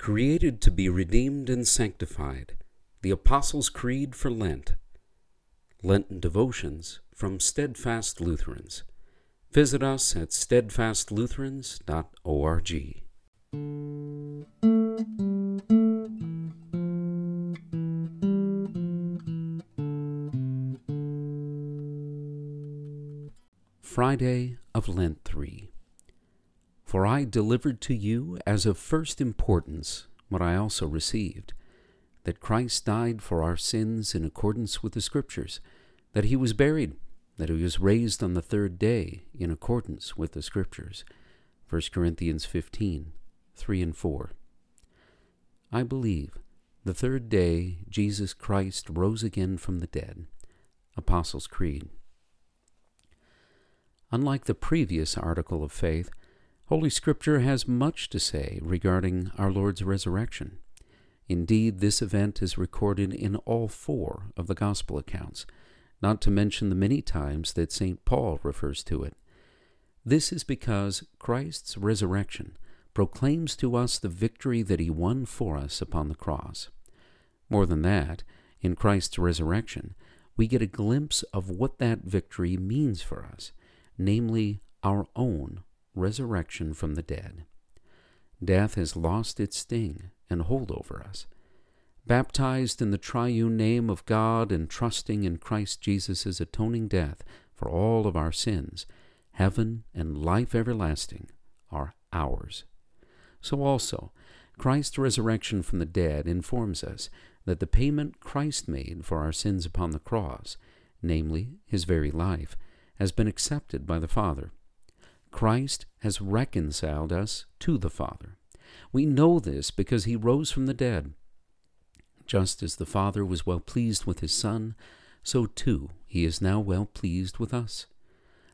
Created to be redeemed and sanctified, the Apostles' Creed for Lent. Lenten devotions from Steadfast Lutherans. Visit us at steadfastlutherans.org. Friday of Lent 3. For I delivered to you as of first importance what I also received that Christ died for our sins in accordance with the Scriptures, that he was buried, that he was raised on the third day in accordance with the Scriptures. 1 Corinthians 15 3 and 4. I believe the third day Jesus Christ rose again from the dead. Apostles' Creed. Unlike the previous article of faith, Holy Scripture has much to say regarding our Lord's resurrection. Indeed, this event is recorded in all four of the Gospel accounts, not to mention the many times that St. Paul refers to it. This is because Christ's resurrection proclaims to us the victory that he won for us upon the cross. More than that, in Christ's resurrection, we get a glimpse of what that victory means for us, namely our own resurrection from the dead. Death has lost its sting and hold over us. Baptized in the triune name of God and trusting in Christ Jesus' atoning death for all of our sins, heaven and life everlasting are ours. So also, Christ's resurrection from the dead informs us that the payment Christ made for our sins upon the cross, namely his very life, has been accepted by the Father Christ has reconciled us to the Father. We know this because he rose from the dead. Just as the Father was well pleased with his Son, so too he is now well pleased with us.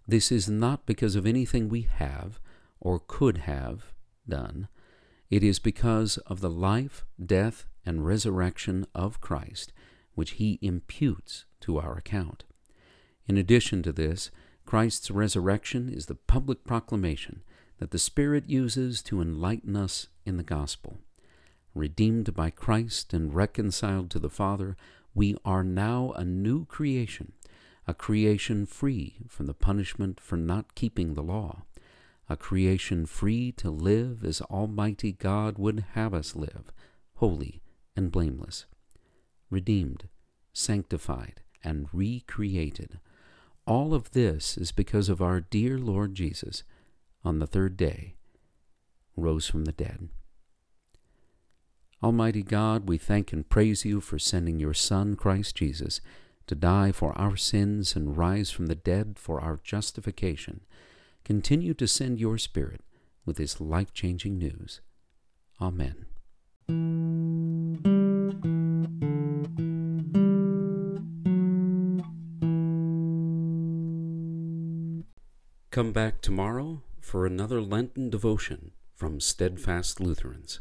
This is not because of anything we have or could have done. It is because of the life, death, and resurrection of Christ, which he imputes to our account. In addition to this, Christ's resurrection is the public proclamation that the Spirit uses to enlighten us in the gospel. Redeemed by Christ and reconciled to the Father, we are now a new creation, a creation free from the punishment for not keeping the law, a creation free to live as Almighty God would have us live, holy and blameless, redeemed, sanctified, and recreated all of this is because of our dear Lord Jesus, on the third day, rose from the dead. Almighty God, we thank and praise you for sending your Son, Christ Jesus, to die for our sins and rise from the dead for our justification. Continue to send your Spirit with his life changing news. Amen. Come back tomorrow for another Lenten devotion from Steadfast Lutherans.